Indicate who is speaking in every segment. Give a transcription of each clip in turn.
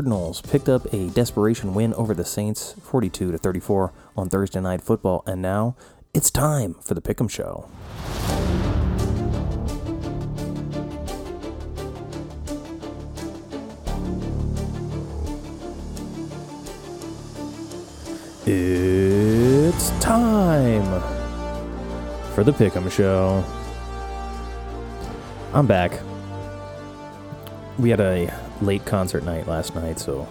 Speaker 1: Cardinals picked up a desperation win over the Saints 42 to 34 on Thursday night football and now it's time for the Pick'em show. It's time for the Pick'em show. I'm back. We had a late concert night last night, so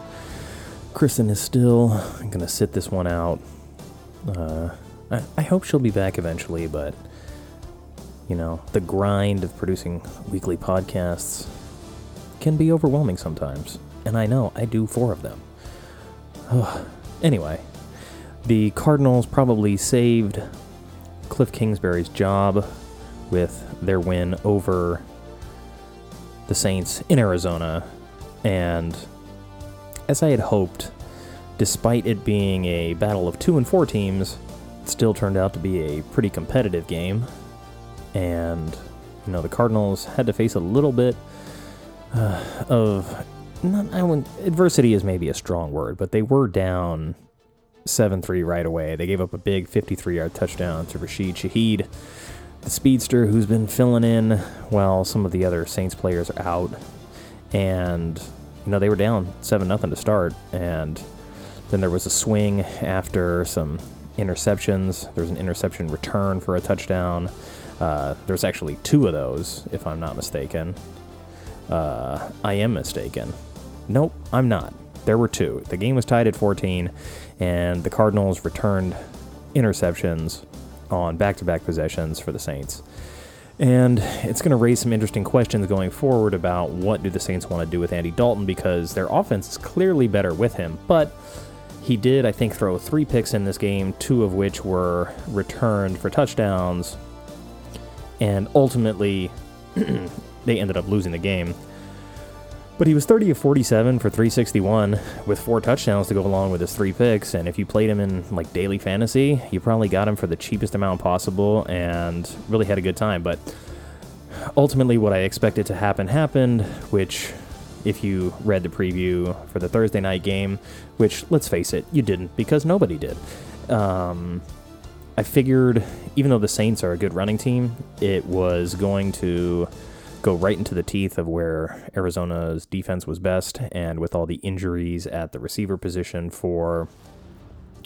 Speaker 1: Kristen is still gonna sit this one out. Uh, I, I hope she'll be back eventually, but you know, the grind of producing weekly podcasts can be overwhelming sometimes, and I know I do four of them. anyway, the Cardinals probably saved Cliff Kingsbury's job with their win over the Saints in Arizona. And as I had hoped, despite it being a battle of two and four teams, it still turned out to be a pretty competitive game. And, you know, the Cardinals had to face a little bit uh, of. Not, I wouldn't, adversity is maybe a strong word, but they were down 7 3 right away. They gave up a big 53 yard touchdown to Rashid Shaheed, the speedster who's been filling in while some of the other Saints players are out. And, you know, they were down 7 nothing to start. And then there was a swing after some interceptions. There was an interception return for a touchdown. Uh, there was actually two of those, if I'm not mistaken. Uh, I am mistaken. Nope, I'm not. There were two. The game was tied at 14, and the Cardinals returned interceptions on back to back possessions for the Saints. And it's going to raise some interesting questions going forward about what do the Saints want to do with Andy Dalton because their offense is clearly better with him. But he did, I think, throw three picks in this game, two of which were returned for touchdowns. And ultimately, they ended up losing the game. But he was 30 of 47 for 361 with four touchdowns to go along with his three picks. And if you played him in like daily fantasy, you probably got him for the cheapest amount possible and really had a good time. But ultimately, what I expected to happen happened, which, if you read the preview for the Thursday night game, which let's face it, you didn't because nobody did. Um, I figured, even though the Saints are a good running team, it was going to go right into the teeth of where Arizona's defense was best, and with all the injuries at the receiver position for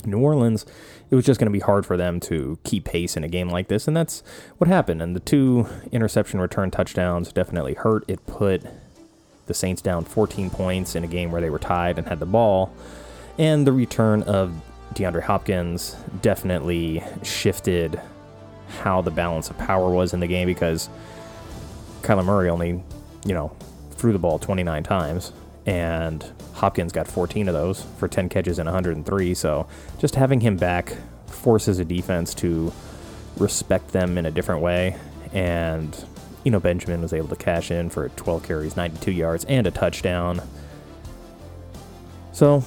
Speaker 1: New Orleans, it was just going to be hard for them to keep pace in a game like this, and that's what happened. And the two interception return touchdowns definitely hurt. It put the Saints down 14 points in a game where they were tied and had the ball, and the return of DeAndre Hopkins definitely shifted how the balance of power was in the game because Kyler Murray only, you know, threw the ball 29 times, and Hopkins got 14 of those for 10 catches and 103. So just having him back forces a defense to respect them in a different way. And, you know, Benjamin was able to cash in for 12 carries, 92 yards, and a touchdown. So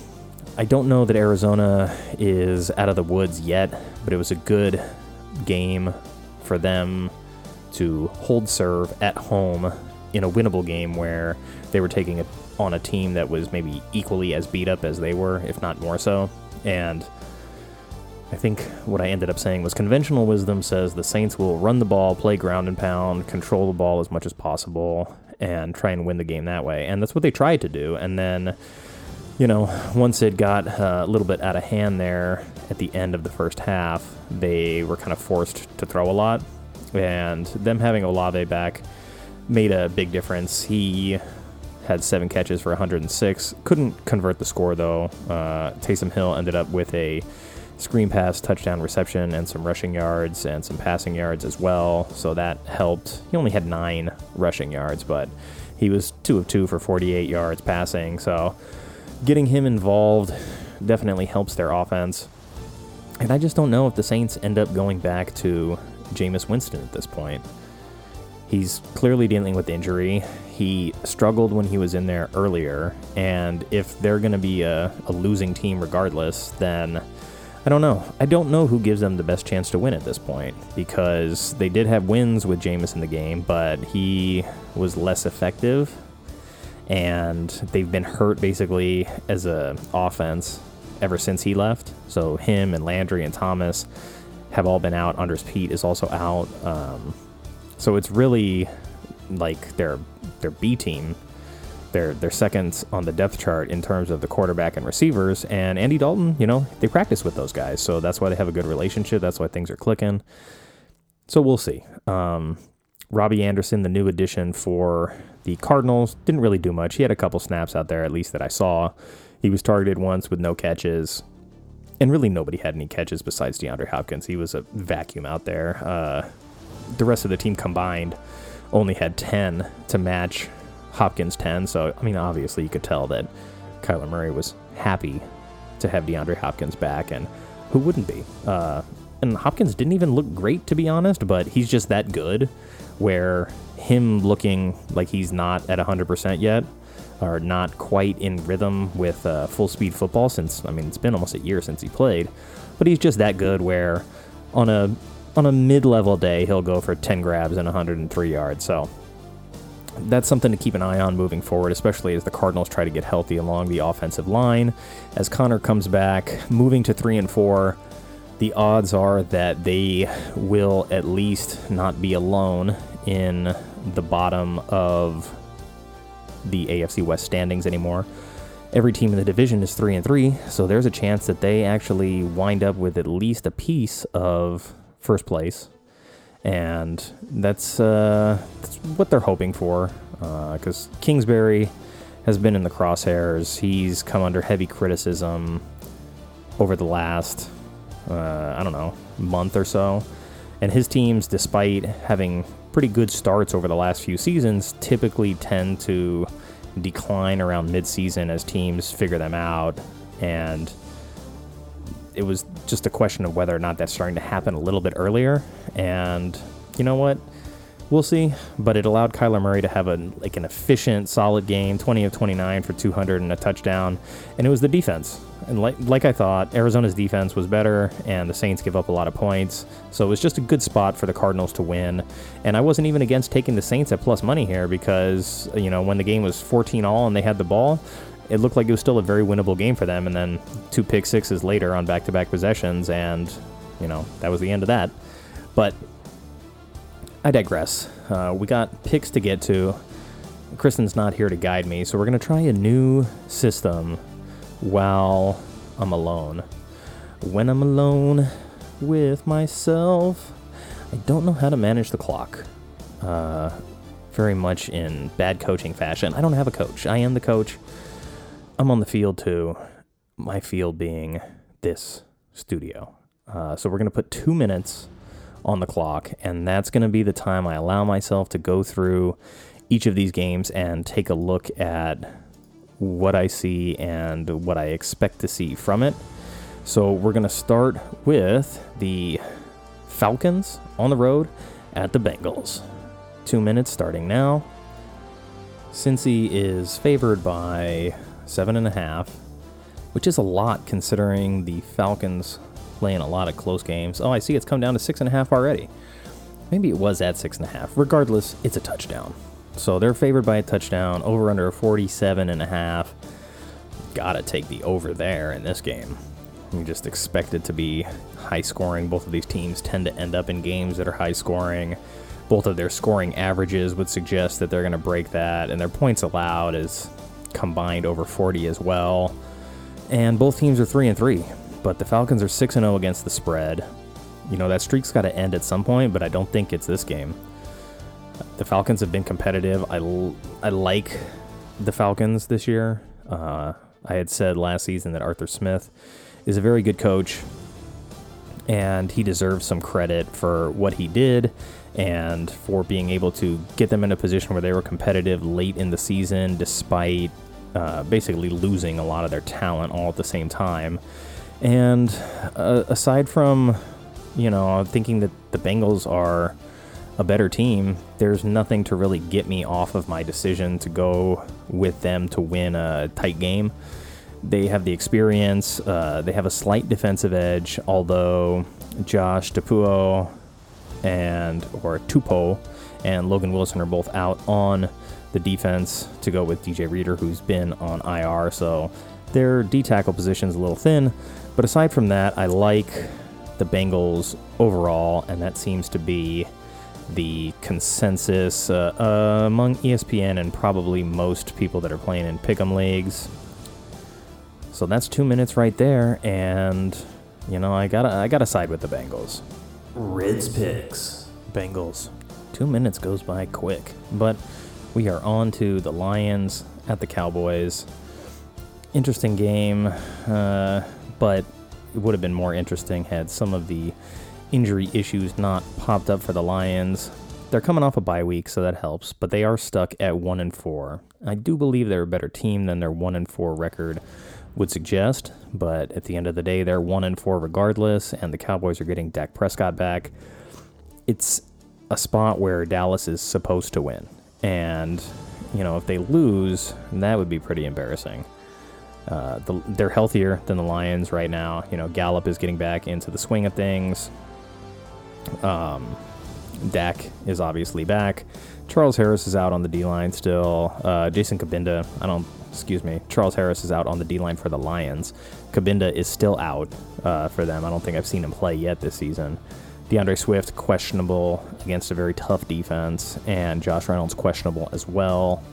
Speaker 1: I don't know that Arizona is out of the woods yet, but it was a good game for them to hold serve at home in a winnable game where they were taking it on a team that was maybe equally as beat up as they were, if not more so. And I think what I ended up saying was conventional wisdom says the Saints will run the ball, play ground and pound, control the ball as much as possible, and try and win the game that way. And that's what they tried to do. And then, you know, once it got uh, a little bit out of hand there at the end of the first half, they were kind of forced to throw a lot and them having Olave back made a big difference. He had seven catches for 106. Couldn't convert the score though. Uh, Taysom Hill ended up with a screen pass, touchdown reception, and some rushing yards and some passing yards as well. So that helped. He only had nine rushing yards, but he was two of two for 48 yards passing. So getting him involved definitely helps their offense. And I just don't know if the Saints end up going back to Jameis Winston at this point. He's clearly dealing with injury. He struggled when he was in there earlier, and if they're going to be a, a, losing team regardless, then I don't know. I don't know who gives them the best chance to win at this point because they did have wins with Jameis in the game, but he was less effective, and they've been hurt basically as a offense ever since he left. So him and Landry and Thomas have all been out. Andrus Peat is also out. Um, so it's really like their their B team. They're they're second on the depth chart in terms of the quarterback and receivers. And Andy Dalton, you know, they practice with those guys, so that's why they have a good relationship. That's why things are clicking. So we'll see. Um, Robbie Anderson, the new addition for the Cardinals, didn't really do much. He had a couple snaps out there, at least that I saw. He was targeted once with no catches and really nobody had any catches besides DeAndre Hopkins. He was a vacuum out there. Uh, the rest of the team combined only had 10 to match Hopkins' 10. So, I mean, obviously, you could tell that Kyler Murray was happy to have DeAndre Hopkins back, and who wouldn't be? Uh, and Hopkins didn't even look great, to be honest, but he's just that good where him looking like he's not at 100% yet are not quite in rhythm with uh, full speed football since I mean it's been almost a year since he played, but he's just that good where on a on a mid level day he'll go for 10 grabs and 103 yards. So that's something to keep an eye on moving forward, especially as the Cardinals try to get healthy along the offensive line. As Connor comes back, moving to three and four, the odds are that they will at least not be alone in the bottom of the AFC West standings anymore. Every team in the division is 3 and 3, so there's a chance that they actually wind up with at least a piece of first place. And that's, uh, that's what they're hoping for because uh, Kingsbury has been in the crosshairs. He's come under heavy criticism over the last, uh, I don't know, month or so. And his teams, despite having pretty good starts over the last few seasons typically tend to decline around midseason as teams figure them out. And it was just a question of whether or not that's starting to happen a little bit earlier. And you know what? We'll see, but it allowed Kyler Murray to have a like an efficient, solid game, 20 of 29 for 200 and a touchdown, and it was the defense. And like like I thought, Arizona's defense was better, and the Saints give up a lot of points, so it was just a good spot for the Cardinals to win. And I wasn't even against taking the Saints at plus money here because you know when the game was 14 all and they had the ball, it looked like it was still a very winnable game for them. And then two pick sixes later on back-to-back possessions, and you know that was the end of that. But I digress. Uh, we got picks to get to. Kristen's not here to guide me, so we're going to try a new system while I'm alone. When I'm alone with myself, I don't know how to manage the clock. Uh, very much in bad coaching fashion. I don't have a coach. I am the coach. I'm on the field too. My field being this studio. Uh, so we're going to put two minutes on the clock, and that's going to be the time I allow myself to go through each of these games and take a look at what I see and what I expect to see from it. So we're going to start with the Falcons on the road at the Bengals. Two minutes starting now. Cincy is favored by seven and a half, which is a lot considering the Falcons playing a lot of close games. Oh, I see it's come down to six and a half already. Maybe it was at six and a half. Regardless, it's a touchdown. So they're favored by a touchdown, over under 47 and a half. Gotta take the over there in this game. You just expect it to be high scoring. Both of these teams tend to end up in games that are high scoring. Both of their scoring averages would suggest that they're going to break that, and their points allowed is combined over 40 as well. And both teams are 3 and 3 but the Falcons are 6 0 against the spread. You know, that streak's got to end at some point, but I don't think it's this game. The Falcons have been competitive. I, I like the Falcons this year. Uh, I had said last season that Arthur Smith is a very good coach, and he deserves some credit for what he did and for being able to get them in a position where they were competitive late in the season despite uh, basically losing a lot of their talent all at the same time. And uh, aside from, you know, thinking that the Bengals are a better team, there's nothing to really get me off of my decision to go with them to win a tight game. They have the experience, uh, they have a slight defensive edge, although Josh Tupou and, or Tupo and Logan Wilson are both out on the defense to go with DJ Reader, who's been on IR. So their D tackle position is a little thin. But aside from that, I like the Bengals overall, and that seems to be the consensus uh, uh, among ESPN and probably most people that are playing in pick'em leagues. So that's two minutes right there, and you know I gotta I gotta side with the Bengals.
Speaker 2: Reds picks.
Speaker 1: Bengals. Two minutes goes by quick, but we are on to the Lions at the Cowboys. Interesting game, uh, but it would have been more interesting had some of the injury issues not popped up for the Lions. They're coming off a bye week, so that helps, but they are stuck at 1 and 4. I do believe they're a better team than their 1 and 4 record would suggest, but at the end of the day, they're 1 and 4 regardless, and the Cowboys are getting Dak Prescott back. It's a spot where Dallas is supposed to win, and you know, if they lose, that would be pretty embarrassing. Uh, the, they're healthier than the Lions right now. You know, Gallup is getting back into the swing of things. Um, Dak is obviously back. Charles Harris is out on the D line still. Uh, Jason Cabinda, I don't, excuse me. Charles Harris is out on the D line for the Lions. Cabinda is still out uh, for them. I don't think I've seen him play yet this season. D'Andre Swift questionable against a very tough defense, and Josh Reynolds questionable as well.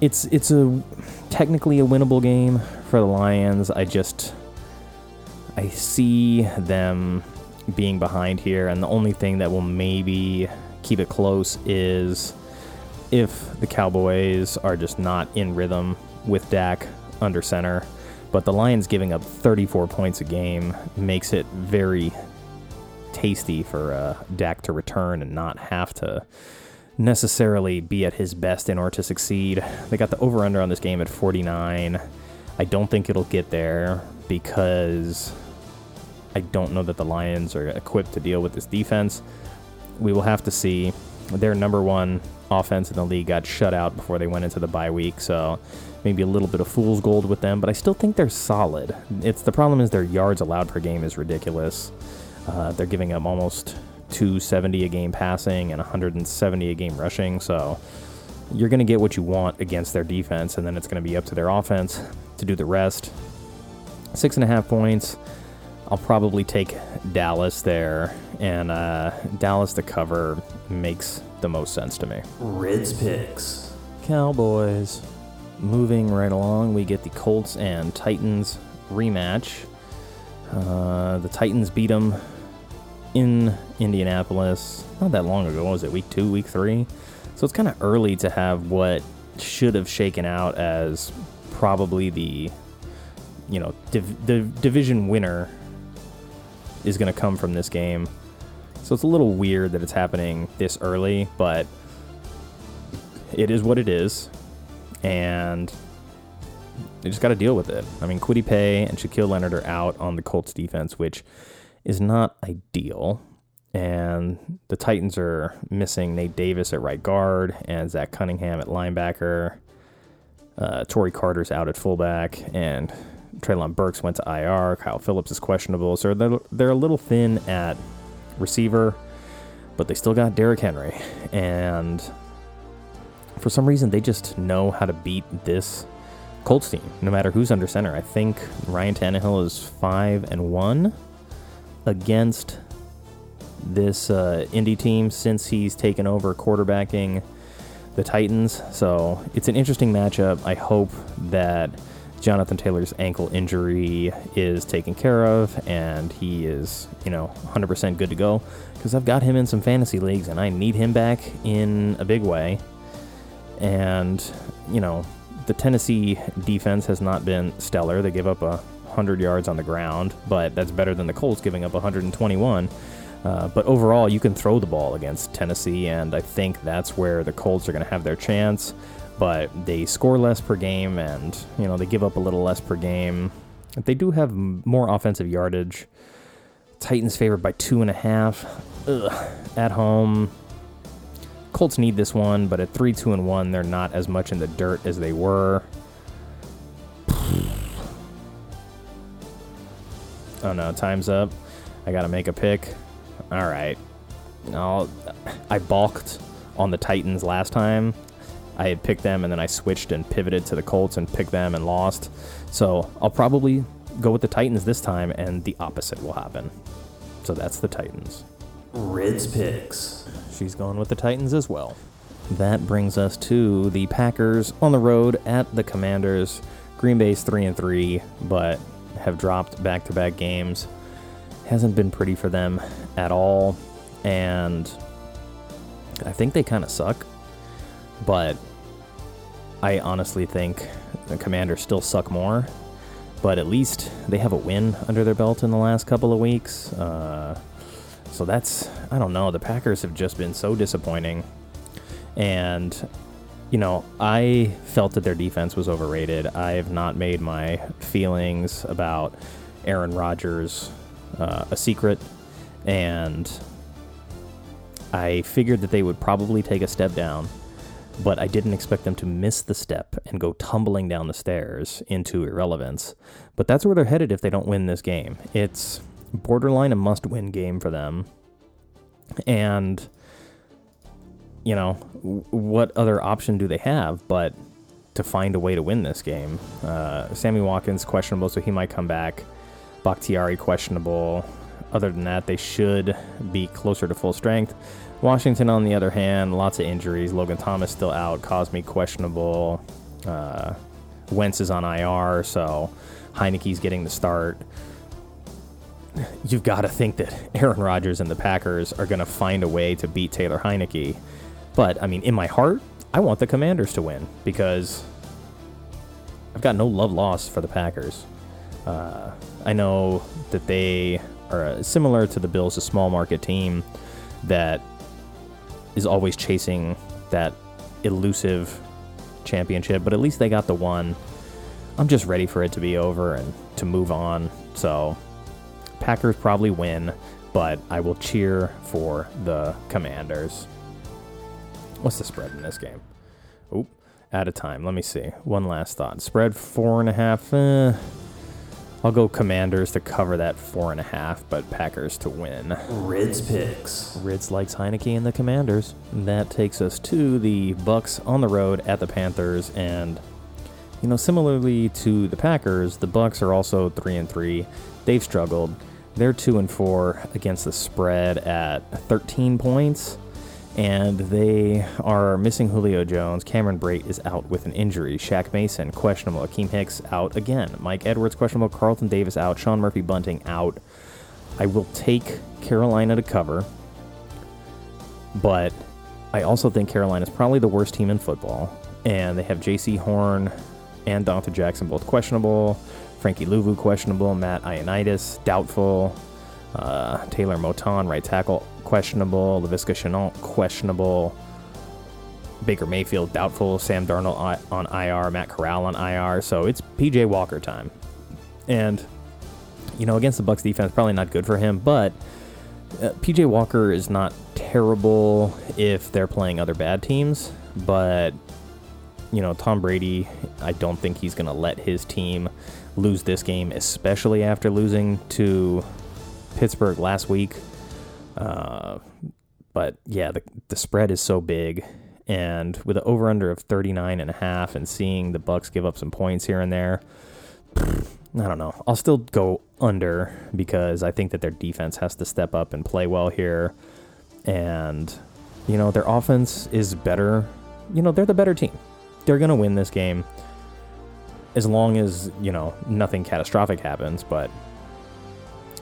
Speaker 1: It's it's a technically a winnable game for the Lions. I just I see them being behind here, and the only thing that will maybe keep it close is if the Cowboys are just not in rhythm with Dak under center. But the Lions giving up 34 points a game makes it very tasty for uh, Dak to return and not have to necessarily be at his best in order to succeed. They got the over under on this game at 49. I don't think it'll get there because I don't know that the Lions are equipped to deal with this defense. We will have to see. Their number one offense in the league got shut out before they went into the bye week, so maybe a little bit of fool's gold with them, but I still think they're solid. It's the problem is their yards allowed per game is ridiculous. Uh, they're giving up almost 270 a game passing and 170 a game rushing, so you're going to get what you want against their defense, and then it's going to be up to their offense to do the rest. Six and a half points. I'll probably take Dallas there, and uh, Dallas to cover makes the most sense to me.
Speaker 2: Reds picks.
Speaker 1: Cowboys. Moving right along, we get the Colts and Titans rematch. Uh, the Titans beat them in Indianapolis not that long ago. What was it week two, week three? So it's kind of early to have what should have shaken out as probably the you know div- the division winner is going to come from this game. So it's a little weird that it's happening this early, but it is what it is. And they just got to deal with it. I mean, Kwity Paye and Shaquille Leonard are out on the Colts defense, which is not ideal. And the Titans are missing Nate Davis at right guard and Zach Cunningham at linebacker. Uh, Tory Carter's out at fullback, and Treylon Burks went to IR. Kyle Phillips is questionable. So they're, they're a little thin at receiver, but they still got Derrick Henry. And for some reason, they just know how to beat this Colts team, no matter who's under center. I think Ryan Tannehill is 5 and 1 against this uh, team since he's taken over quarterbacking the Titans. So it's an interesting matchup. I hope that Jonathan Taylor's ankle injury is taken care of and he is, you know, 100% good to go because I've got him in some fantasy leagues and I need him back in a big way. And, you know, the Tennessee defense has not been stellar. They give up a 100 yards on the ground, but that's better than the Colts giving up 121. Uh, but overall, you can throw the ball against Tennessee, and I think that's where the Colts are going to have their chance. but they score less per game and, you know, they give up a little less per game. They do have more offensive yardage. Titans favored by two and a half. Ugh. At home, Colts need this one, but at three, two, and one, they're not as much in the dirt as they were. Oh no, time's up. I gotta make a pick. All right. No, I balked on the Titans last time. I had picked them and then I switched and pivoted to the Colts and picked them and lost. So I'll probably go with the Titans this time and the opposite will happen. So that's the Titans.
Speaker 2: Rids picks.
Speaker 1: She's going with the Titans as well. That brings us to the Packers on the road at the Commanders. Green Bay's 3 and 3, but have dropped back-to-back games. Hasn't been pretty for them at all and I think they kind of suck. But I honestly think the Commanders still suck more. But at least they have a win under their belt in the last couple of weeks. Uh, so that's, I don't know. The Packers have just been so disappointing. And, you know, I felt that their defense was overrated. I have not made my feelings about Aaron Rodgers uh, a secret. And I figured that they would probably take a step down, but I didn't expect them to miss the step and go tumbling down the stairs into irrelevance. But that's where they're headed if they don't win this game. It's borderline a must win game for them. And, you know, what other option do they have but to find a way to win this game? Uh, Sammy Watkins questionable, so he might come back. Bakhtiari questionable. Other than that, they should be closer to full strength. Washington, on the other hand, lots of injuries. Logan Thomas still out. Cosmi questionable. Uh, Wentz is on IR, so Heinicke's getting the start. You've got to think that Aaron Rodgers and the Packers are going to find a way to beat Taylor Heinicke. But, I mean, in my heart, I want the Commanders to win because I've got no love lost for the Packers. Uh, I know that they are similar to the Bills, a small market team that is always chasing that elusive championship, but at least they got the one. I'm just ready for it to be over and to move on. So, Packers probably win, but I will cheer for the Commanders. What's the spread in this game? Oop, out of time. Let me see. One last thought. Spread four and a half. Eh, I'll go Commanders to cover that four and a half, but Packers to win.
Speaker 2: Rids picks.
Speaker 1: Rids likes Heinicke and the Commanders. That takes us to the Bucks on the road at the Panthers, and you know, similarly to the Packers, the Bucks are also three and three. They've struggled. They're two and four against the spread at 13 points and they are missing Julio Jones. Cameron Brate is out with an injury. Shaq Mason questionable. Akiem Hicks out again. Mike Edwards questionable. Carlton Davis out. Sean Murphy Bunting out. I will take Carolina to cover, but I also think Carolina is probably the worst team in football, and they have Jaycee Horn and Donte Jackson both questionable. Frankie Luvu questionable. Matt Ioannidis doubtful. Uh, Taylor Moton right tackle questionable. Laviska Shenault, questionable. Baker Mayfield, doubtful. Sam Darnold on IR. Matt Corral on IR. So it's PJ Walker time. And, you know, against the Bucks defense, probably not good for him, but uh, PJ Walker is not terrible if they're playing other bad teams, but you know, Tom Brady, I don't think he's going to let his team lose this game, especially after losing to Pittsburgh last week. Uh, but yeah, the, the spread is so big. And with an over under of 39 and a half and seeing the Bucks give up some points here and there, I don't know. I'll still go under because I think that their defense has to step up and play well here. And, you know, their offense is better. You know, they're the better team. They're going to win this game as long as, you know, nothing catastrophic happens. But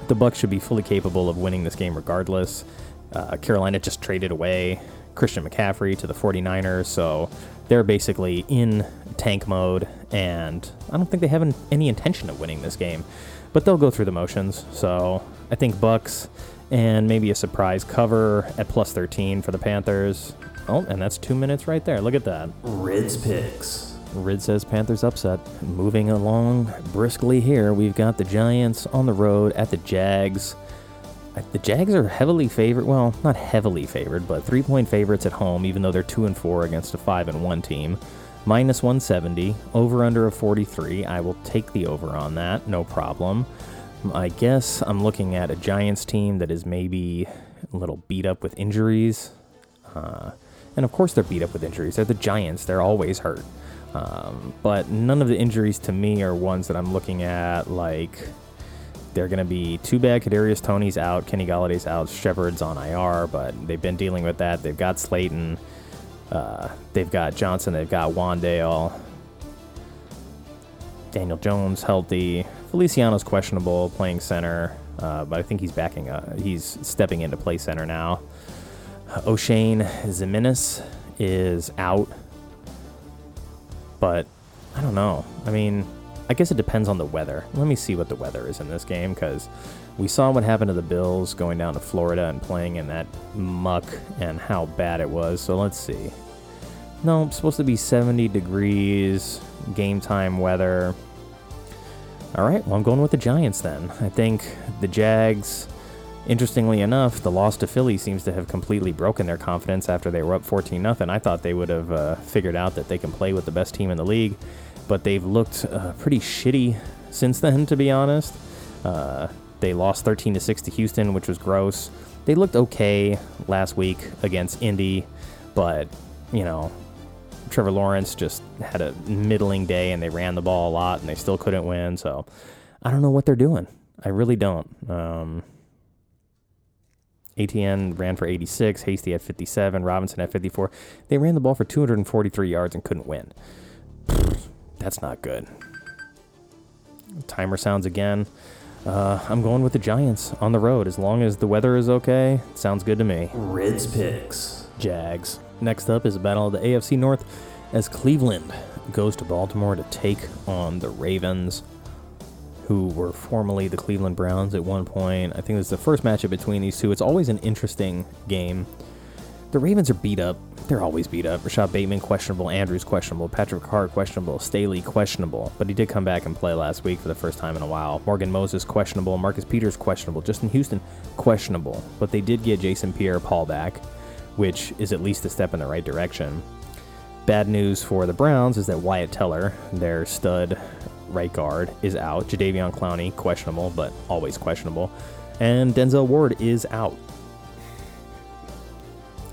Speaker 1: the Bucks should be fully capable of winning this game regardless. Uh, Carolina just traded away Christian McCaffrey to the 49ers, so they're basically in tank mode, and I don't think they have any intention of winning this game, but they'll go through the motions. So I think Bucks and maybe a surprise cover at plus 13 for the Panthers. Oh, and that's two minutes right there. Look at that.
Speaker 2: Rids Picks.
Speaker 1: Rid says Panthers upset. Moving along briskly here, we've got the Giants on the road at the Jags. Uh, The Jags are heavily favored. Well, not heavily favored, but three point favorites at home, even though they're two and four against a five and one team. Minus 170, over under of 43. I will take the over on that, no problem. I guess I'm looking at a Giants team that is maybe a little beat up with injuries. Uh, and of course, they're beat up with injuries. They're the Giants, they're always hurt. Um, but none of the injuries to me are ones that I'm looking at like they're going to be too bad. Kadarius Toney's out, Kenny Golladay's out, Shepard's on IR, but they've been dealing with that. They've got Slayton, uh, they've got Johnson, they've got Wan'Dale, Daniel Jones healthy, Feliciano's questionable playing center, uh, but I think he's backing up. He's stepping into play center now. O'Shane Ziminis is out, but I don't know. I mean, I guess it depends on the weather. Let me see what the weather is in this game because we saw what happened to the Bills going down to Florida and playing in that muck and how bad it was. So let's see. No, it's supposed to be 70 degrees, game time weather. All right, well, I'm going with the Giants then. I think the Jags, interestingly enough, the loss to Philly seems to have completely broken their confidence after they were up 14 0. I thought they would have uh, figured out that they can play with the best team in the league, but they've looked uh, pretty shitty since then, to be honest. Uh, they lost 13 to 6 to Houston, which was gross. They looked okay last week against Indy, but, you know, Trevor Lawrence just had a middling day and they ran the ball a lot and they still couldn't win. So I don't know what they're doing. I really don't. Um, Etienne ran for 86, Hasty had 57, Robinson had 54. They ran the ball for 243 yards and couldn't win. That's not good. Timer sounds again. Uh, I'm going with the Giants on the road. As long as the weather is okay, sounds good to me.
Speaker 2: Reds Picks.
Speaker 1: Jags. Next up is a battle of the AFC North as Cleveland goes to Baltimore to take on the Ravens, who were formerly the Cleveland Browns at one point. I think this is the first matchup between these two. It's always an interesting game. The Ravens are beat up. They're always beat up. Rashod Bateman questionable, Andrews questionable, Patrick Carr questionable, Staley questionable, but he did come back and play last week for the first time in a while. Morgan Moses questionable, Marcus Peters questionable, Justin Houston questionable, but they did get Jason Pierre-Paul back which is at least a step in the right direction. Bad news for the Browns is that Wyatt Teller, their stud right guard, is out. Jadeveon Clowney, questionable, but always questionable. And Denzel Ward is out.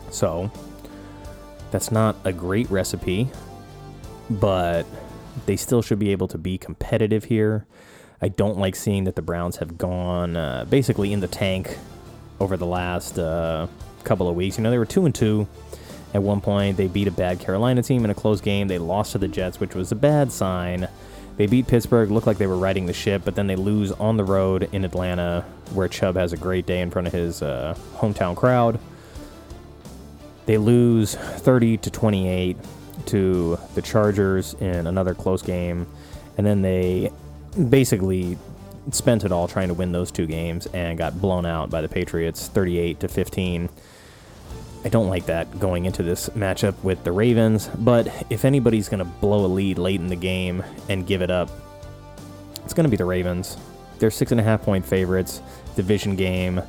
Speaker 1: So, that's not a great recipe, but they still should be able to be competitive here. I don't like seeing that the Browns have gone uh, basically in the tank over the last uh, couple of weeks. You know, they were two and two at one point. They beat a bad Carolina team in a close game. They lost to the Jets, which was a bad sign. They beat Pittsburgh, looked like they were riding the ship, but then they lose on the road in Atlanta, where Chubb has a great day in front of his uh, hometown crowd. They lose 30 to 28 to the Chargers in another close game, and then they basically spent it all trying to win those two games and got blown out by the Patriots 38 to 15. I don't like that going into this matchup with the Ravens, but if anybody's going to blow a lead late in the game and give it up, it's going to be the Ravens. They're six and a half point favorites, division game,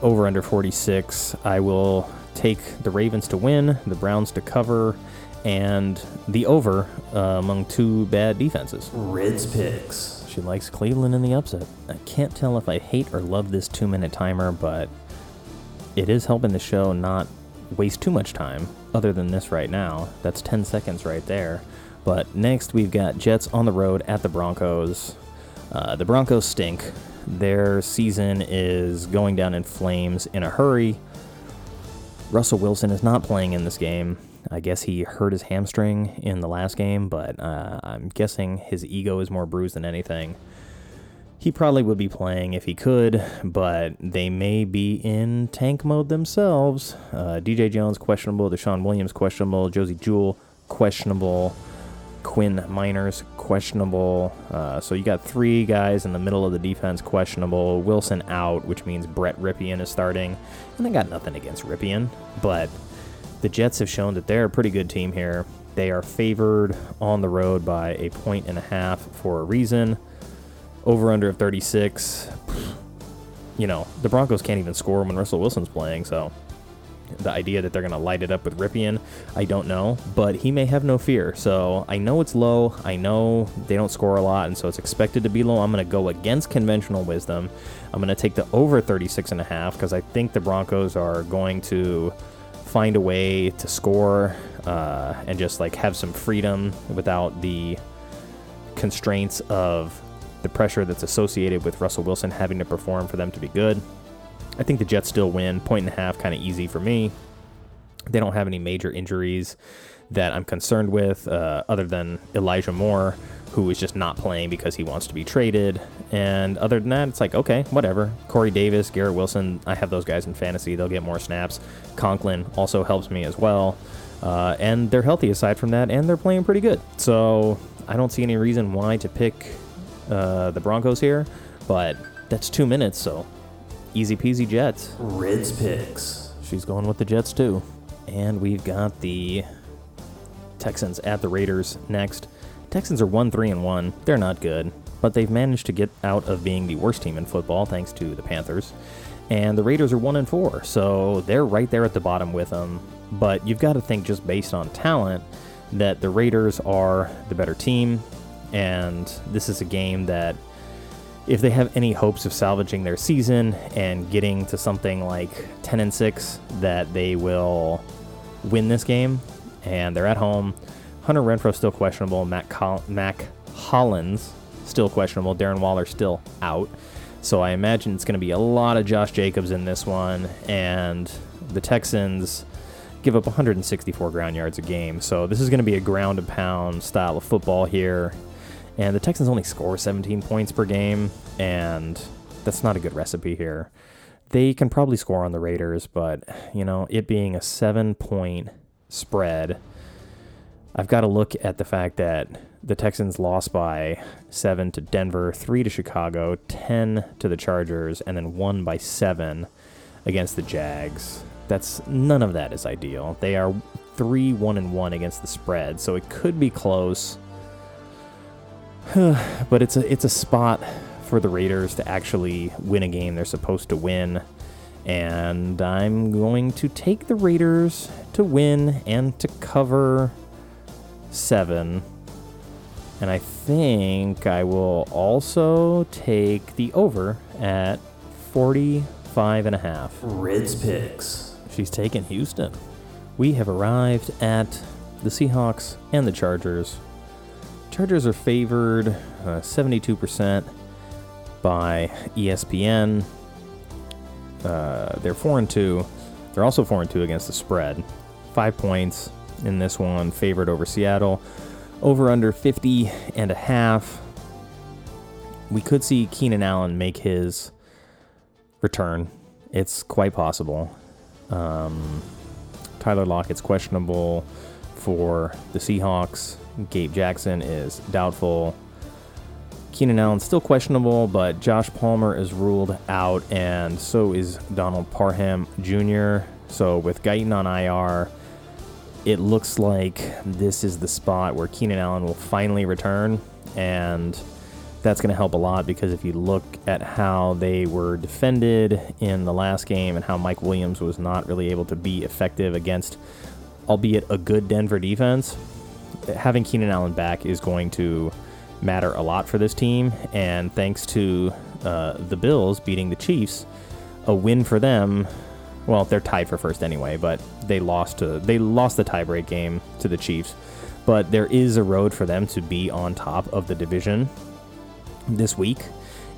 Speaker 1: over under 46. I will take the Ravens to win, the Browns to cover, and the over uh, among two bad defenses.
Speaker 2: Rids Picks.
Speaker 1: She likes Cleveland in the upset. I can't tell if I hate or love this two minute timer, but it is helping the show not waste too much time, other than this right now. That's 10 seconds right there. But next, we've got Jets on the road at the Broncos. Uh, the Broncos stink. Their season is going down in flames in a hurry. Russell Wilson is not playing in this game. I guess he hurt his hamstring in the last game, but uh, I'm guessing his ego is more bruised than anything. He probably would be playing if he could, but they may be in tank mode themselves. Uh, DJ Jones questionable, Deshaun Williams questionable, Josey Jewell questionable, Quinn Meinerz questionable. Uh, so you got three guys in the middle of the defense questionable. Wilson out, which means Brett Rypien is starting, and I got nothing against Rypien, but The Jets have shown that they're a pretty good team here. They are favored on the road by a point and a half for a reason. Over under of 36. You know, the Broncos can't even score when Russell Wilson's playing, so the idea that they're going to light it up with Rypien, I don't know, but he may have no fear. So I know it's low. I know they don't score a lot, and so it's expected to be low. I'm going to go against conventional wisdom. I'm going to take the over 36 and a half because I think the Broncos are going to find a way to score uh, and just like have some freedom without the constraints of the pressure that's associated with Russell Wilson having to perform for them to be good. I think the Jets still win. Point and a half, kind of easy for me. They don't have any major injuries that I'm concerned with, uh, other than Elijah Moore, who is just not playing because he wants to be traded. And other than that, it's like, okay, whatever. Corey Davis, Garrett Wilson, I have those guys in fantasy. They'll get more snaps. Conklin also helps me as well. Uh, and they're healthy aside from that, and they're playing pretty good. So I don't see any reason why to pick uh, the Broncos here, but that's two minutes, so easy peasy Jets.
Speaker 2: Rids picks.
Speaker 1: She's going with the Jets too. And we've got the Texans at the Raiders next. Texans are 1 3 and 1. They're not good, but they've managed to get out of being the worst team in football thanks to the Panthers. And the Raiders are 1 and 4, so they're right there at the bottom with them. But you've got to think just based on talent that the Raiders are the better team and this is a game that if they have any hopes of salvaging their season and getting to something like 10 and 6 that they will win this game. And they're at home. Hunter Renfrow still questionable. Mac, Col- Mack Hollins still questionable. Darren waller still out. So i imagine it's going to be a lot of josh jacobs in this one. And the texans give up 164 ground yards a game. So this is going to be a ground and pound style of football here and the Texans only score 17 points per game, and that's not a good recipe here. They can probably score on the Raiders, but, you know, it being a seven point spread, I've got to look at the fact that the Texans lost by seven to Denver, three to Chicago, 10 to the Chargers, and then one by seven against the Jags. That's none of that is ideal. They are three one and one against the spread, so it could be close. but it's a it's a spot for the Raiders to actually win a game they're supposed to win. And I'm going to take the Raiders to win and to cover seven. And I think I will also take the over at 45 and a half.
Speaker 2: Rids picks.
Speaker 1: She's taken Houston. We have arrived at the Seahawks and the Chargers. Chargers are favored uh, 72% by ESPN. Uh, they're 4 and 2. They're also 4 and 2 against the spread. 5 points in this one, favored over Seattle. Over under 50 and a half. We could see Keenan Allen make his return. It's quite possible. Um, Tyler Lockett's questionable for the Seahawks. Gabe Jackson is doubtful. Keenan Allen still questionable, but Josh Palmer is ruled out, and so is Donald Parham Jr. So with Guyton on IR, it looks like this is the spot where Keenan Allen will finally return, and that's going to help a lot because if you look at how they were defended in the last game and how Mike Williams was not really able to be effective against, albeit a good Denver defense, having Keenan Allen back is going to matter a lot for this team. And thanks to uh, the Bills beating the Chiefs, a win for them. Well, they're tied for first anyway, but they lost to they lost the tiebreak game to the Chiefs. But there is a road for them to be on top of the division this week.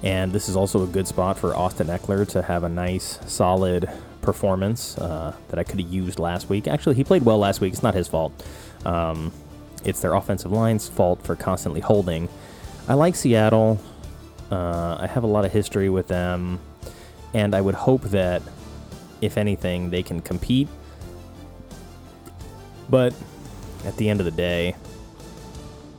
Speaker 1: And this is also a good spot for Austin Ekeler to have a nice, solid performance uh, that I could have used last week. Actually, he played well last week. It's not his fault. Um, it's their offensive line's fault for constantly holding. I like Seattle. Uh, I have a lot of history with them, and I would hope that, if anything, they can compete. But at the end of the day,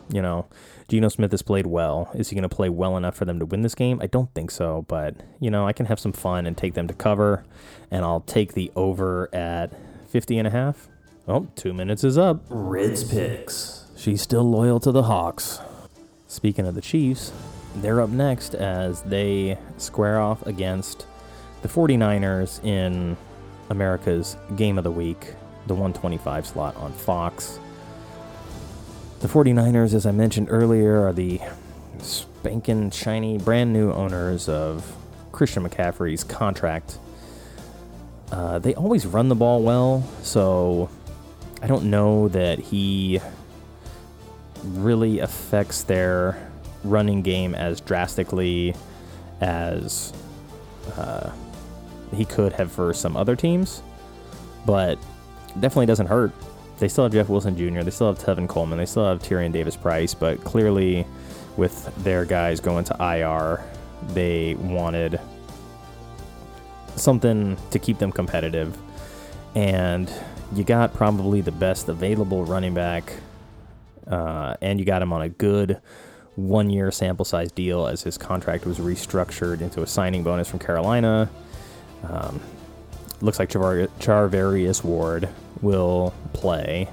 Speaker 1: you know, Geno Smith has played well. Is he going to play well enough for them to win this game? I don't think so, but, you know, I can have some fun and take them to cover, and I'll take the over at 50 and a half. Oh, two minutes is up.
Speaker 2: Rids Picks.
Speaker 1: She's still loyal to the Hawks. Speaking of the Chiefs, they're up next as they square off against the 49ers in America's Game of the Week, the 125 slot on Fox. The 49ers, as I mentioned earlier, are the spanking shiny brand new owners of Christian McCaffrey's contract. Uh, they always run the ball well, so I don't know that he really affects their running game as drastically as uh, he could have for some other teams, but definitely doesn't hurt. They still have Jeff Wilson Jr., they still have Tevin Coleman, they still have Tyrion Davis Price, but clearly with their guys going to IR, they wanted something to keep them competitive. And you got probably the best available running back, uh, and you got him on a good one year sample size deal as his contract was restructured into a signing bonus from Carolina. Um, looks like Charvar- Charvarius Ward will play.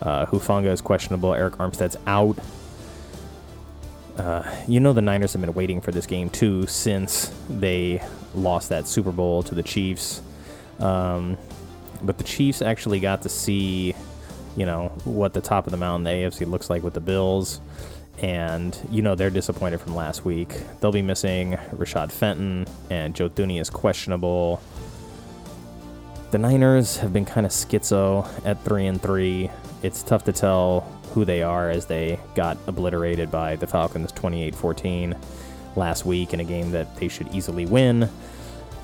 Speaker 1: Uh, Hufanga is questionable. Arik Armstead's out. Uh, you know the Niners have been waiting for this game too since they lost that Super Bowl to the Chiefs. Um, but the Chiefs actually got to see, you know, what the top of the mountain, the AFC, looks like with the Bills. And, you know, they're disappointed from last week. They'll be missing Rashad Fenton, and Joe Thuney is questionable. The Niners have been kind of schizo at 3 and 3. It's tough to tell who they are as they got obliterated by the Falcons 28 14 last week in a game that they should easily win.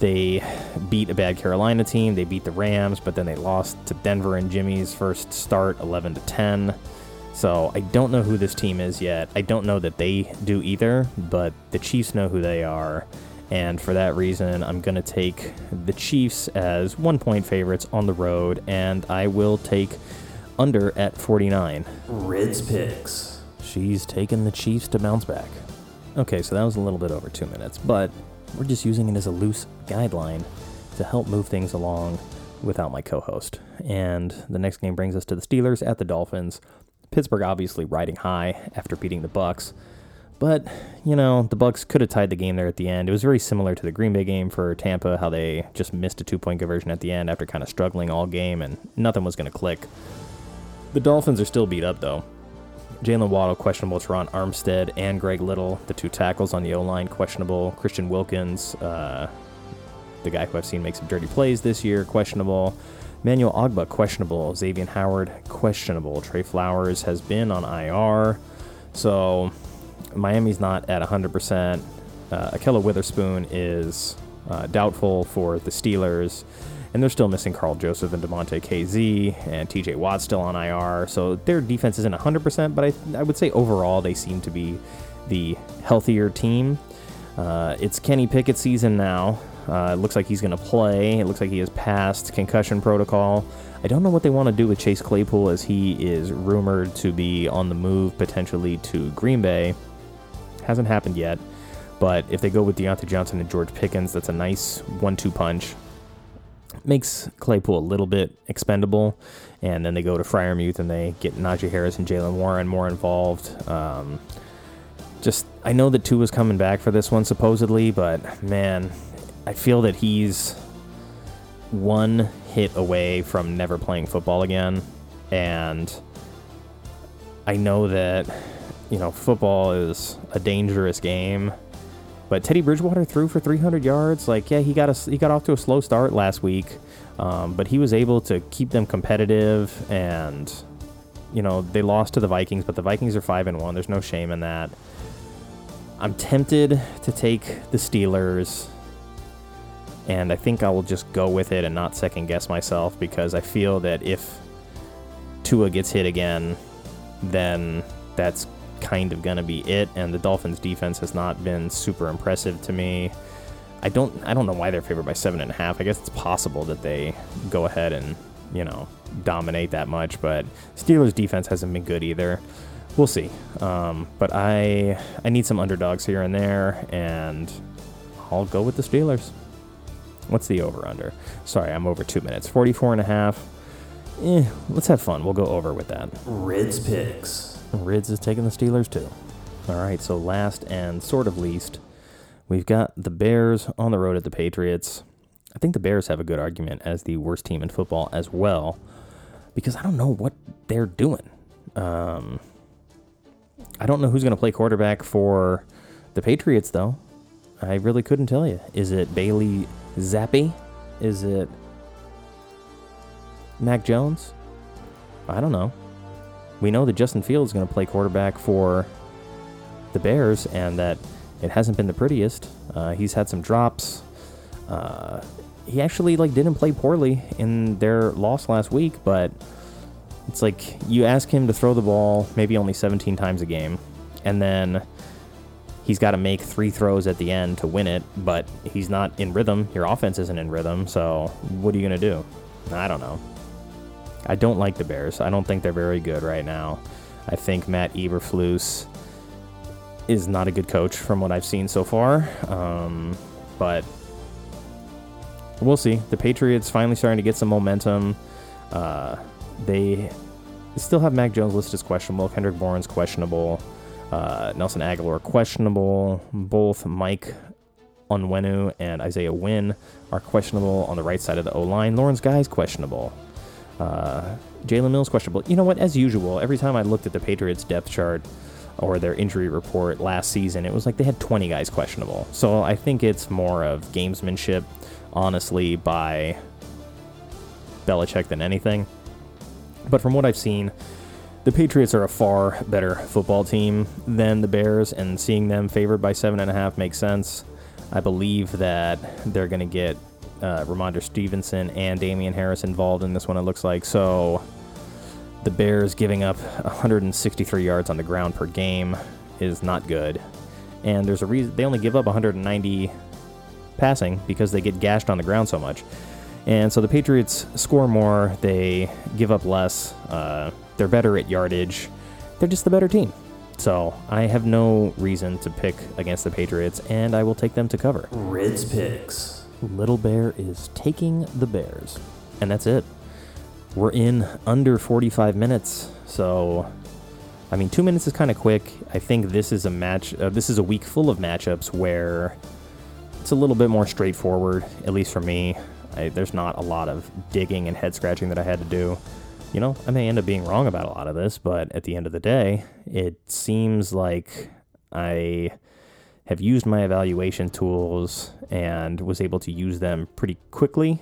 Speaker 1: They beat a bad Carolina team, they beat the Rams, but then they lost to Denver in Jimmy's first start 11 to 10. So I don't know who this team is yet. I don't know that they do either, but the Chiefs know who they are. And for that reason, I'm going to take the Chiefs as one point favorites on the road, and I will take under at 49.
Speaker 2: Rids Picks.
Speaker 1: She's taken the Chiefs to bounce back. Okay, so that was a little bit over two minutes, but we're just using it as a loose guideline to help move things along without my co host. And the next game brings us to the Steelers at the Dolphins. Pittsburgh obviously riding high after beating the Bucks. But, you know, the Bucks could have tied the game there at the end. It was very similar to the Green Bay game for Tampa, how they just missed a two-point conversion at the end after kind of struggling all game and nothing was going to click. The Dolphins are still beat up though. Jaylen Waddle questionable. Terron Armstead and Greg Little, the two tackles on the O line, questionable. Christian Wilkins, uh, the guy who I've seen make some dirty plays this year, questionable. Manuel Ogbah, questionable. Xavier Howard, questionable. Trey Flowers has been on IR. So Miami's not at 100%. Uh, Ahkello Witherspoon is uh, doubtful for the Steelers. And they're still missing Karl Joseph and Demontae Kazee, and TJ Watt's still on IR. So their defense isn't 100%, but I, I would say overall they seem to be the healthier team. Uh, it's Kenny Pickett season now. Uh, it looks like he's going to play. It looks like he has passed concussion protocol. I don't know what they want to do with Chase Claypool as he is rumored to be on the move potentially to Green Bay. Hasn't happened yet. But if they go with Diontae Johnson and George Pickens, that's a nice one two punch makes Claypool a little bit expendable. And then they go to Freiermuth and they get Najee Harris and Jaylen Warren more involved. Um, just, I know that Tua's coming back for this one supposedly, but man, I feel that he's one hit away from never playing football again. And I know that, you know, football is a dangerous game but Teddy Bridgewater threw for 300 yards. Like, yeah, he got a, he got off to a slow start last week, um, but he was able to keep them competitive. And you know, they lost to the Vikings, but the Vikings are five and one. There's no shame in that. I'm tempted to take the Steelers, and I think I will just go with it and not second guess myself because I feel that if Tua gets hit again, then that's kind of gonna be it. And the Dolphins' defense has not been super impressive to me. I don't I don't know why they're favored by seven and a half. I guess it's possible that they go ahead and you know dominate that much, but Steelers' defense hasn't been good either. We'll see. Um, but I I need some underdogs here and there, and I'll go with the Steelers. What's the over under? Sorry, I'm over two minutes. 44 and a half. eh, let's have fun. We'll go over with that.
Speaker 2: Rids Picks.
Speaker 1: Rids is taking the Steelers too. All right, so last and sort of least, we've got the Bears on the road at the Patriots. I think the Bears have a good argument as the worst team in football as well, because I don't know what they're doing. Um, I don't know who's going to play quarterback for the Patriots, though. I really couldn't tell you. Is it Bailey Zappe? Is it Mac Jones? I don't know. We know that Justin Fields is going to play quarterback for the Bears, and that it hasn't been the prettiest. Uh, he's had some drops. Uh, he actually like didn't play poorly in their loss last week, but it's like you ask him to throw the ball maybe only 17 times a game, and then he's got to make three throws at the end to win it, but he's not in rhythm. Your offense isn't in rhythm, so what are you going to do? I don't know. I don't like the Bears. I don't think they're very good right now. I think Matt Eberflus is not a good coach from what I've seen so far, um, but we'll see. The Patriots finally starting to get some momentum. Uh, they still have Mac Jones listed as questionable. Kendrick Bourne's questionable. Uh, Nelson Agholor questionable. Both Mike Onwenu and Isaiah Wynn are questionable on the right side of the O line. Lawrence Guy's questionable. Uh, Jalen Mills questionable. You know what? As usual, every time I looked at the Patriots depth chart or their injury report last season, it was like they had 20 guys questionable. So I think it's more of gamesmanship, honestly, by Belichick than anything. But from what I've seen, the Patriots are a far better football team than the Bears, and seeing them favored by seven and a half makes sense. I believe that they're going to get uh, Rhamondre Stevenson and Damien Harris involved in this one. It looks like so. The Bears giving up 163 yards on the ground per game is not good, and there's a reason they only give up 190 passing because they get gashed on the ground so much. And so the Patriots score more, they give up less, uh, they're better at yardage, they're just the better team. So I have no reason to pick against the Patriots, and I will take them to cover.
Speaker 2: Rids Picks.
Speaker 1: Little Bear is taking the Bears. And that's it. We're in under 45 minutes, so I mean, two minutes is kind of quick. I think this is a match. Uh, this is a week full of matchups where it's a little bit more straightforward, at least for me. I, there's not a lot of digging and head scratching that I had to do. You know, I may end up being wrong about a lot of this, but at the end of the day, it seems like I have used my evaluation tools and was able to use them pretty quickly.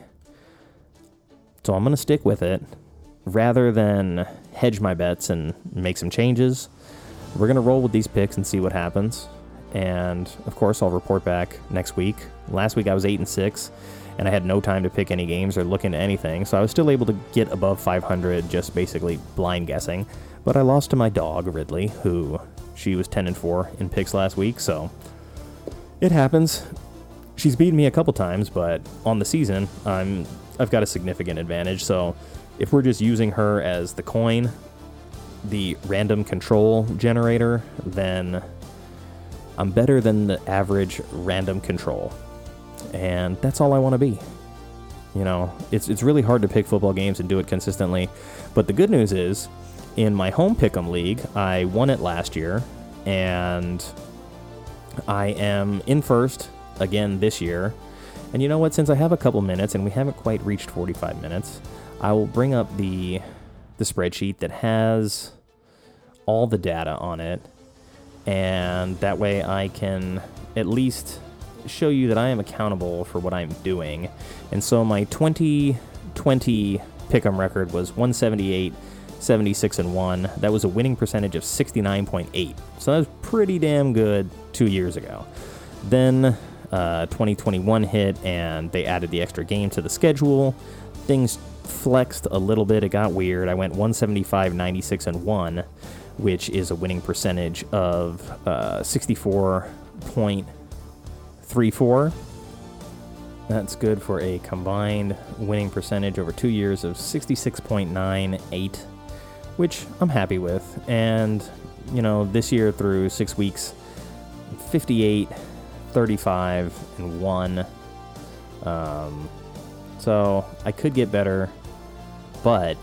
Speaker 1: So I'm going to stick with it rather than hedge my bets and make some changes. We're going to roll with these picks and see what happens. And of course, I'll report back next week. Last week I was 8 and 6 and I had no time to pick any games or look into anything, so I was still able to get above 500 just basically blind guessing. But I lost to my dog, Ridley, who she was 10 and 4 in picks last week, so it happens. She's beaten me a couple times, but on the season, I'm I've got a significant advantage. So if we're just using her as the coin, the random control generator, then I'm better than the average random control and that's all I want to be. You know, it's it's really hard to pick football games and do it consistently, but the good news is, in my home pick'em league, I won it last year, and I am in first again this year. And you know what? Since I have a couple minutes and we haven't quite reached 45 minutes, I will bring up the the spreadsheet that has all the data on it, and that way I can at least show you that I am accountable for what I'm doing. And so my 2020 pick'em record was 178, 76 and 1. That was a winning percentage of 69.8. So that was pretty damn good 2 years ago. Then uh, 2021 hit and they added the extra game to the schedule. Things flexed a little bit. It got weird. I went 175, 96 and 1, which is a winning percentage of uh, 64.8 3 4. That's good for a combined winning percentage over two years of 66.98, which I'm happy with. And, you know, this year through six weeks, 58, 35, and 1. Um, so I could get better, but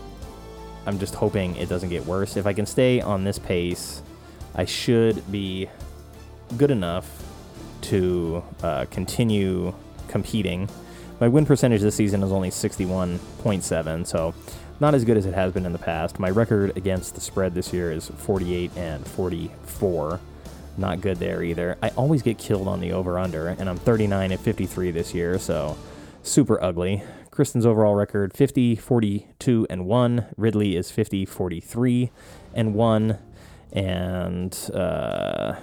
Speaker 1: I'm just hoping it doesn't get worse. If I can stay on this pace, I should be good enough to uh, continue competing. My win percentage this season is only 61.7, so not as good as it has been in the past. My record against the spread this year is 48 and 44. Not good there either. I always get killed on the over under, and I'm 39 and 53 this year, so super ugly. Kristen's overall record 50, 42, and 1. Ridley is 50, 43, and 1. And uh,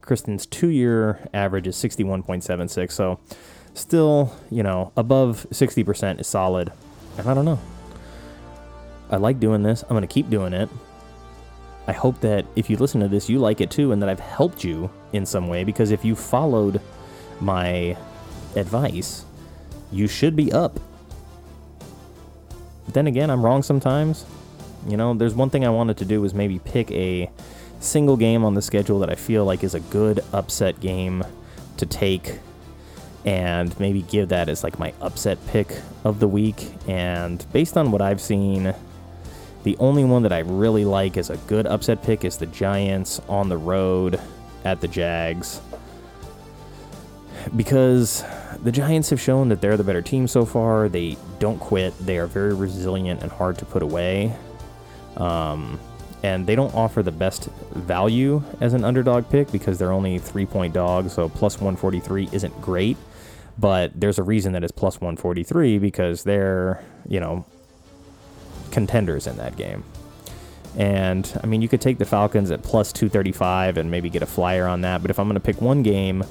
Speaker 1: Kristen's two year average is 61.76. So still, you know, above 60% is solid. And I don't know. I like doing this. I'm going to keep doing it. I hope that if you listen to this, you like it too, and that I've helped you in some way. Because if you followed my advice, you should be up. But then again, I'm wrong sometimes. You know, there's one thing I wanted to do was maybe pick a single game on the schedule that I feel like is a good upset game to take and maybe give that as like my upset pick of the week. And based on what I've seen, the only one that I really like as a good upset pick is the Giants on the road at the Jags. Because the Giants have shown that they're the better team so far. They don't quit, they are very resilient and hard to put away. Um, and they don't offer the best value as an underdog pick because they're only three point dogs, so plus 143 isn't great. But there's a reason that it's plus 143 because they're, you know, contenders in that game. And I mean, you could take the Falcons at plus 235 and maybe get a flyer on that. But if I'm going to pick one game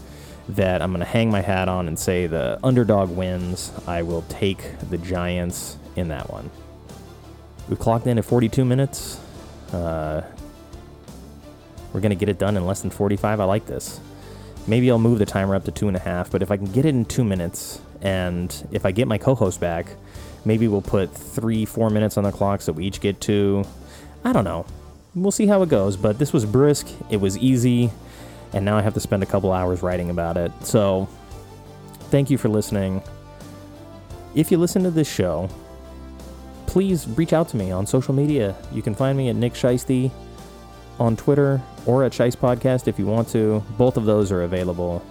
Speaker 1: that I'm going to hang my hat on and say the underdog wins, I will take the Giants in that one. We've clocked in at 42 minutes. Uh, we're going to get it done in less than 45. I like this. Maybe I'll move the timer up to two and a half, but if I can get it in two minutes, and if I get my co host back, maybe we'll put three, four minutes on the clock so we each get two. I don't know. We'll see how it goes, but this was brisk, it was easy, and now I have to spend a couple hours writing about it. So, thank you for listening. If you listen to this show, please reach out to me on social media. You can find me at Nick Shiesty on Twitter or at Shice Podcast if you want to. Both of those are available.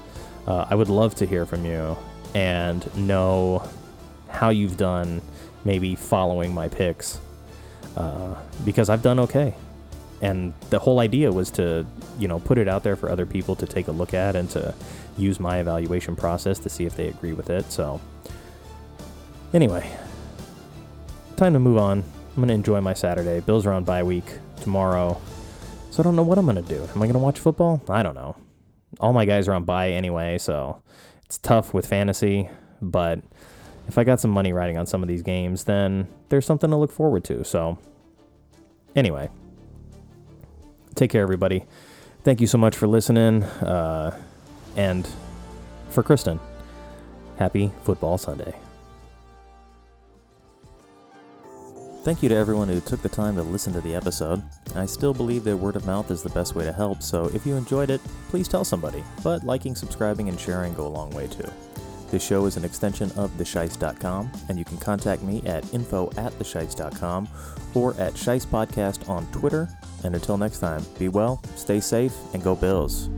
Speaker 1: Uh, I would love to hear from you and know how you've done maybe following my picks uh, because I've done okay. And the whole idea was to, you know, put it out there for other people to take a look at and to use my evaluation process to see if they agree with it. So, anyway, time to move on. I'm going to enjoy my Saturday. Bills are on bye week tomorrow. So I don't know what I'm going to do. Am I going to watch football? I don't know. All my guys are on bye anyway, so it's tough with fantasy. But if I got some money riding on some of these games, then there's something to look forward to. So, anyway, take care, everybody. Thank you so much for listening. Uh, and for Kristen, happy Football Sunday. Thank you to everyone who took the time to listen to the episode. I still believe that word of mouth is the best way to help, so if you enjoyed it, please tell somebody. But liking, subscribing, and sharing go a long way too. This show is an extension of theshice.com, and you can contact me at info at theshice.com or at Podcast on Twitter. And until next time, be well, stay safe, and go Bills.